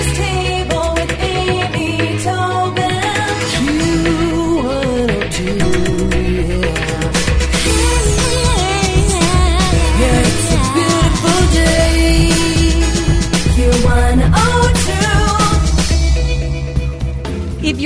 Table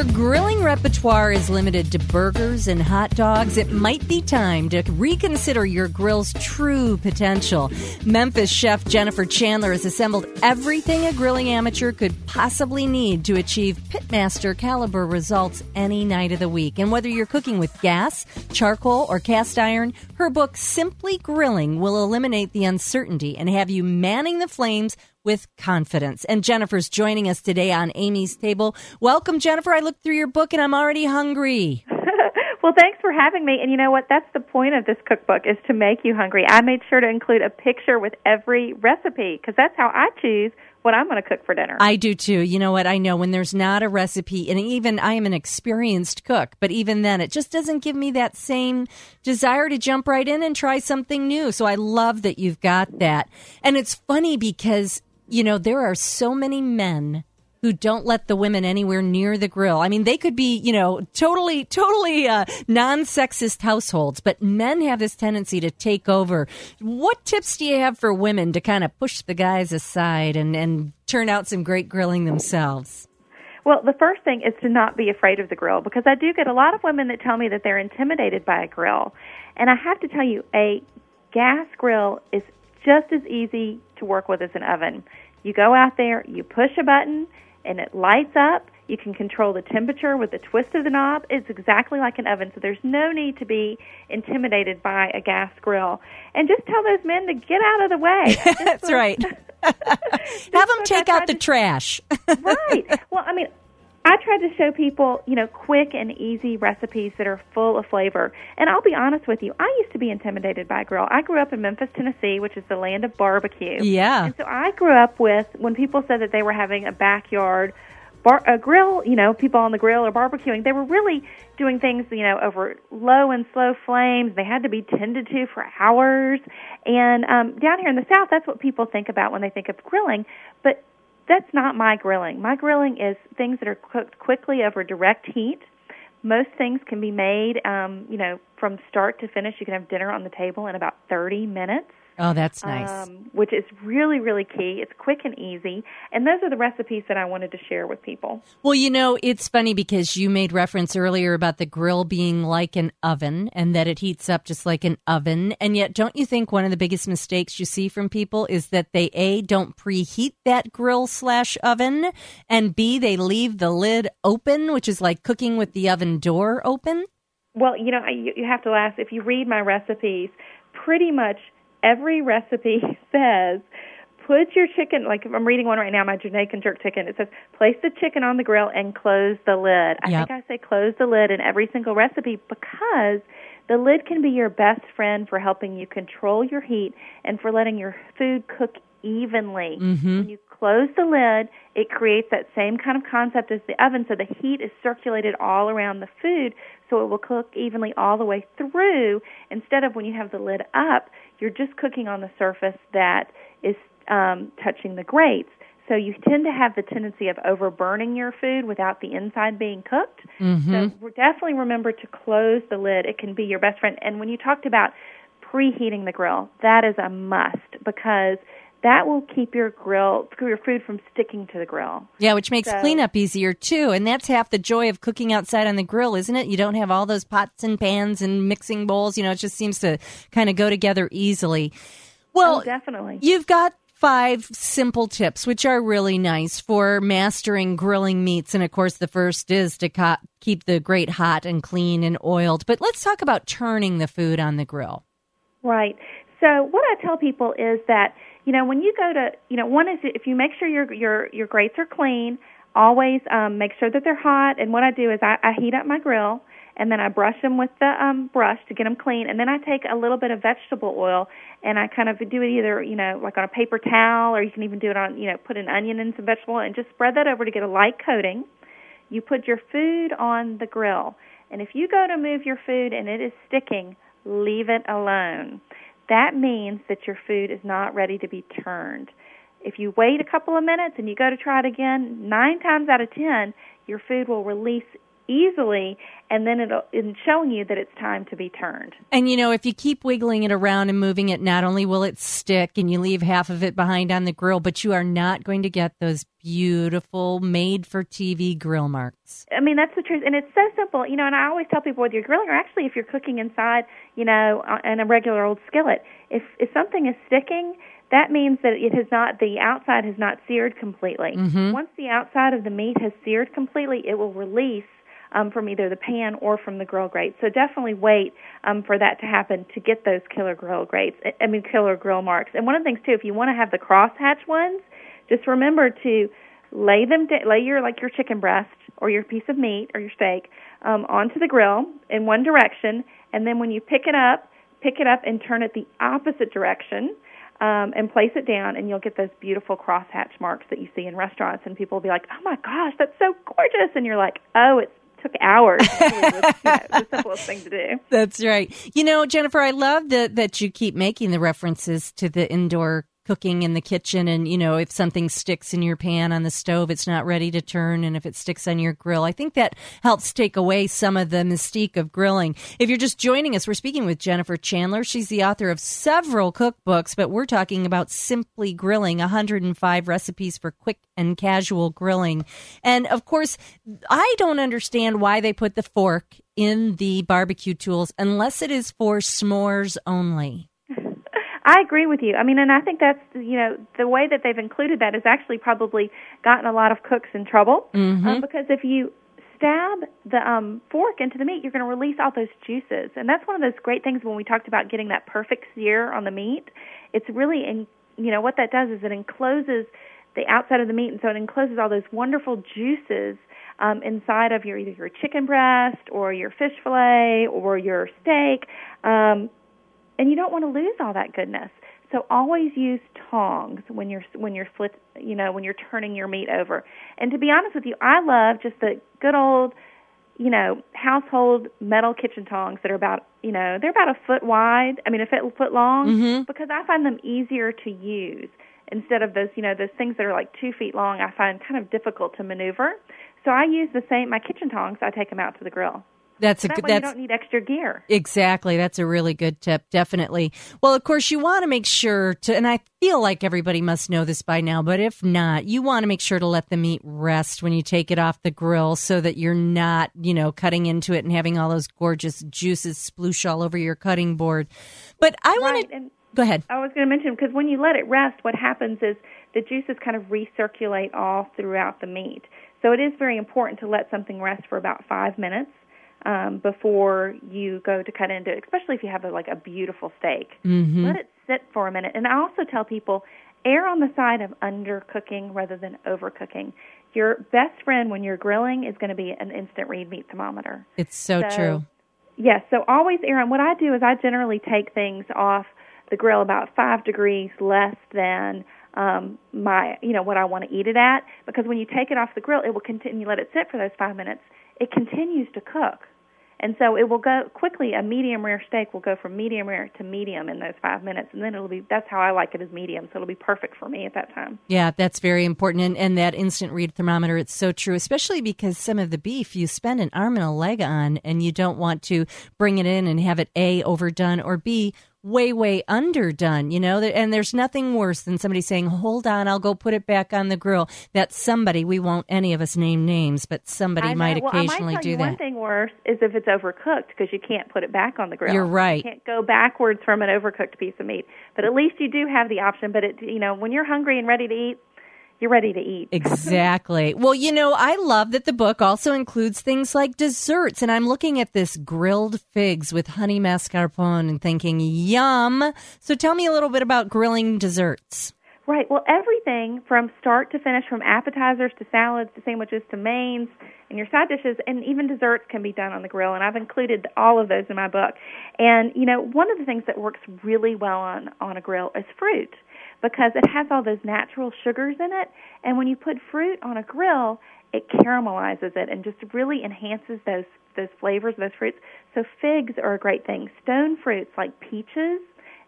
your grilling repertoire is limited to burgers and hot dogs, it might be time to reconsider your grill's true potential. Memphis chef Jennifer Chandler has assembled everything a grilling amateur could possibly need to achieve pitmaster caliber results any night of the week. And whether you're cooking with gas, charcoal, or cast iron, her book Simply Grilling will eliminate the uncertainty and have you manning the flames with confidence. And Jennifer's joining us today on Amy's Table. Welcome, Jennifer. I looked through your book and I'm already hungry. well, thanks for having me. And you know what? That's the point of this cookbook is to make you hungry. I made sure to include a picture with every recipe because that's how I choose what I'm going to cook for dinner. I do too. You know what? I know when there's not a recipe, and even I am an experienced cook, but even then, it just doesn't give me that same desire to jump right in and try something new. So I love that you've got that. And it's funny because, you know, there are so many men who don't let the women anywhere near the grill. I mean, they could be, you know, totally, totally uh, non-sexist households, but men have this tendency to take over. What tips do you have for women to kind of push the guys aside and, and turn out some great grilling themselves? Well, the first thing is to not be afraid of the grill because I do get a lot of women that tell me that they're intimidated by a grill. And I have to tell you, a gas grill is just as easy to work with as an oven. You go out there, you push a button, and it lights up. You can control the temperature with the twist of the knob. It's exactly like an oven, so there's no need to be intimidated by a gas grill. And just tell those men to get out of the way. That's right. Have them take out the trash. right. Well, I mean, I try to show people, you know, quick and easy recipes that are full of flavor. And I'll be honest with you, I used to be intimidated by a grill. I grew up in Memphis, Tennessee, which is the land of barbecue. Yeah. And so I grew up with when people said that they were having a backyard bar, a grill, you know, people on the grill or barbecuing, they were really doing things, you know, over low and slow flames. They had to be tended to for hours. And um, down here in the South, that's what people think about when they think of grilling. But that's not my grilling. My grilling is things that are cooked quickly over direct heat. Most things can be made, um, you know, from start to finish. You can have dinner on the table in about 30 minutes Oh, that's nice. um, which is really, really key. It's quick and easy. And those are the recipes that I wanted to share with people. Well, you know, it's funny because you made reference earlier about the grill being like an oven and that it heats up just like an oven. And yet, don't you think one of the biggest mistakes you see from people is that they A, don't preheat that grill slash oven, and B, they leave the lid open, which is like cooking with the oven door open? Well, you know, you you have to ask if you read my recipes, pretty much every recipe says put your chicken like I'm reading one right now, my Jamaican jerk chicken. It says place the chicken on the grill and close the lid. I Yep. think I say close the lid in every single recipe because the lid can be your best friend for helping you control your heat and for letting your food cook evenly. Mm-hmm. When you close the lid, it creates that same kind of concept as the oven, so the heat is circulated all around the food, so it will cook evenly all the way through. Instead of when you have the lid up, you're just cooking on the surface that is um, touching the grates. So you tend to have the tendency of overburning your food without the inside being cooked. So re- definitely remember to close the lid. It can be your best friend. And when you talked about preheating the grill, that is a must because that will keep your grill, your food from sticking to the grill. Yeah, which makes So- cleanup easier too. And that's half the joy of cooking outside on the grill, isn't it? You don't have all those pots and pans and mixing bowls. You know, it just seems to kind of go together easily. Well, oh, definitely. You've got five simple tips, which are really nice for mastering grilling meats. And of course, the first is to co- keep the grate hot and clean and oiled. But let's talk about turning the food on the grill. Right. So what I tell people is that you know when you go to you know one is if you make sure your your your grates are clean, always um, make sure that they're hot. And what I do is I, I heat up my grill and then I brush them with the um, brush to get them clean. And then I take a little bit of vegetable oil and I kind of do it either you know like on a paper towel or you can even do it on you know put an onion and some vegetable oil and just spread that over to get a light coating. You put your food on the grill. And if you go to move your food and it is sticking, leave it alone. That means that your food is not ready to be turned. if you wait a couple of minutes and you go to try it again, nine times out of ten, your food will release easily and then it'll it's showing you that it's time to be turned. And you know, if you keep wiggling it around and moving it, not only will it stick and you leave half of it behind on the grill, but you are not going to get those beautiful made for TV grill marks. I mean, that's the truth. And it's so simple. You know, and I always tell people with your grilling or actually if you're cooking inside, you know, in a regular old skillet, if if something is sticking, that means that it has not the outside has not seared completely. Mm-hmm. Once the outside of the meat has seared completely, it will release um, from either the pan or from the grill grate. So definitely wait um, for that to happen to get those killer grill grates. I mean killer grill marks. And one of the things too, if you want to have the crosshatch ones, just remember to lay them da- lay your like your chicken breast or your piece of meat or your steak um, onto the grill in one direction, and then when you pick it up, pick it up and turn it the opposite direction. Um, and place it down, and you'll get those beautiful crosshatch marks that you see in restaurants. And people will be like, "Oh my gosh, that's so gorgeous!" And you're like, "Oh, it's took hours. it was, the simplest thing to do. That's right. You know, Jennifer, I love that that you keep making the references to the indoor cooking in the kitchen and you know if something sticks in your pan on the stove it's not ready to turn and if it sticks on your grill. I think that helps take away some of the mystique of grilling. If you're just joining us we're speaking with jennifer chandler. She's the author of several cookbooks but we're talking about simply grilling 105 recipes for quick and casual grilling. And of course i don't understand why they put the fork in the barbecue tools unless it is for s'mores only I agree with you. I mean, and I think that's you know the way that they've included that has actually probably gotten a lot of cooks in trouble mm-hmm. um, because if you stab the um, fork into the meat, you're going to release all those juices, and that's one of those great things when we talked about getting that perfect sear on the meat. It's really, in, you know, what that does is it encloses the outside of the meat, and so it encloses all those wonderful juices um, inside of your either your chicken breast or your fish fillet or your steak. Um, and you don't want to lose all that goodness. So always use tongs when you're when you're split, you know, when you're turning your meat over. And to be honest with you, I love just the good old, you know, household metal kitchen tongs that are about, you know, they're about a foot wide. I mean, a foot long mm-hmm. because I find them easier to use instead of those, you know, those things that are like two feet long. I find kind of difficult to maneuver. So I use the same my kitchen tongs. I take them out to the grill. That's a good. That's you don't need extra gear. Exactly. That's a really good tip. Definitely. Well, of course, you want to make sure to, and I feel like everybody must know this by now, but if not, you want to make sure to let the meat rest when you take it off the grill so that you're not, you know, cutting into it and having all those gorgeous juices sploosh all over your cutting board. But I right. want to go ahead. I was going to mention because when you let it rest, what happens is the juices kind of recirculate all throughout the meat. So it is very important to let something rest for about five minutes um, before you go to cut into it, especially if you have a, like a beautiful steak. Mm-hmm. Let it sit for a minute. And I also tell people err on the side of undercooking rather than overcooking. Your best friend when you're grilling is going to be an instant read meat thermometer. It's so, so true. Yes, so always err on. What I do is I generally take things off the grill about five degrees less than um my you know what I want to eat it at because when you take it off the grill it will continue let it sit for those 5 minutes it continues to cook and so it will go quickly. A medium rare steak will go from medium rare to medium in those five minutes, and then it'll be. That's how I like it as medium. So it'll be perfect for me at that time. Yeah, that's very important. And, and that instant read thermometer, it's so true, especially because some of the beef you spend an arm and a leg on, and you don't want to bring it in and have it a overdone or b way way underdone you know? And there's nothing worse than somebody saying hold on i'll go put it back on the grill. That somebody we won't any of us name names but somebody might well, occasionally I might do that. one thing worse is if it's overcooked because you can't put it back on the grill. You're right. You can't go backwards from an overcooked piece of meat. But at least you do have the option but it you know when you're hungry and ready to eat you're ready to eat. exactly. Well, you know, I love that the book also includes things like desserts. And I'm looking at this grilled figs with honey mascarpone and thinking, yum. So tell me a little bit about grilling desserts. Right. Well, everything from start to finish, from appetizers to salads to sandwiches to mains and your side dishes, and even desserts can be done on the grill. And I've included all of those in my book. And you know, one of the things that works really well on on a grill is fruit because it has all those natural sugars in it. And when you put fruit on a grill, it caramelizes it and just really enhances those those flavors, of those fruits. So figs are a great thing. Stone fruits like peaches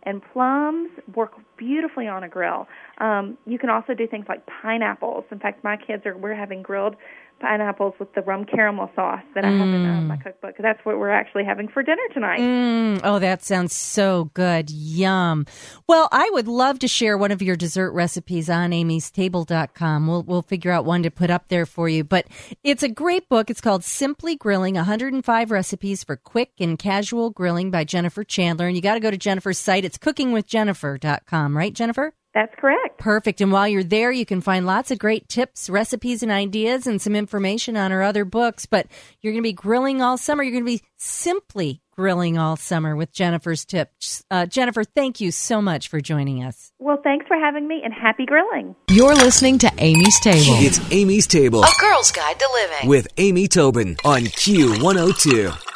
and plums work beautifully on a grill. Um, you can also do things like pineapples. In fact, my kids are we're having grilled pineapples with the rum caramel sauce that I have in uh, my cookbook. That's what we're actually having for dinner tonight. Mm, oh, that sounds so good. Yum. Well, I would love to share one of your dessert recipes on amystable.com. We'll, we'll figure out one to put up there for you. But it's a great book. It's called Simply Grilling 105 Recipes for Quick and Casual Grilling by Jennifer Chandler. And you got to go to Jennifer's site. It's cookingwithjennifer.com, right, Jennifer? That's correct. Perfect. And while you're there, you can find lots of great tips, recipes, and ideas and some information on her other books. But you're going to be grilling all summer. You're going to be simply grilling all summer with Jennifer's tips. Uh, Jennifer, thank you so much for joining us. Well, thanks for having me and happy grilling. You're listening to Amy's Table. It's Amy's Table A girl's guide to living. with Amy Tobin on Q102.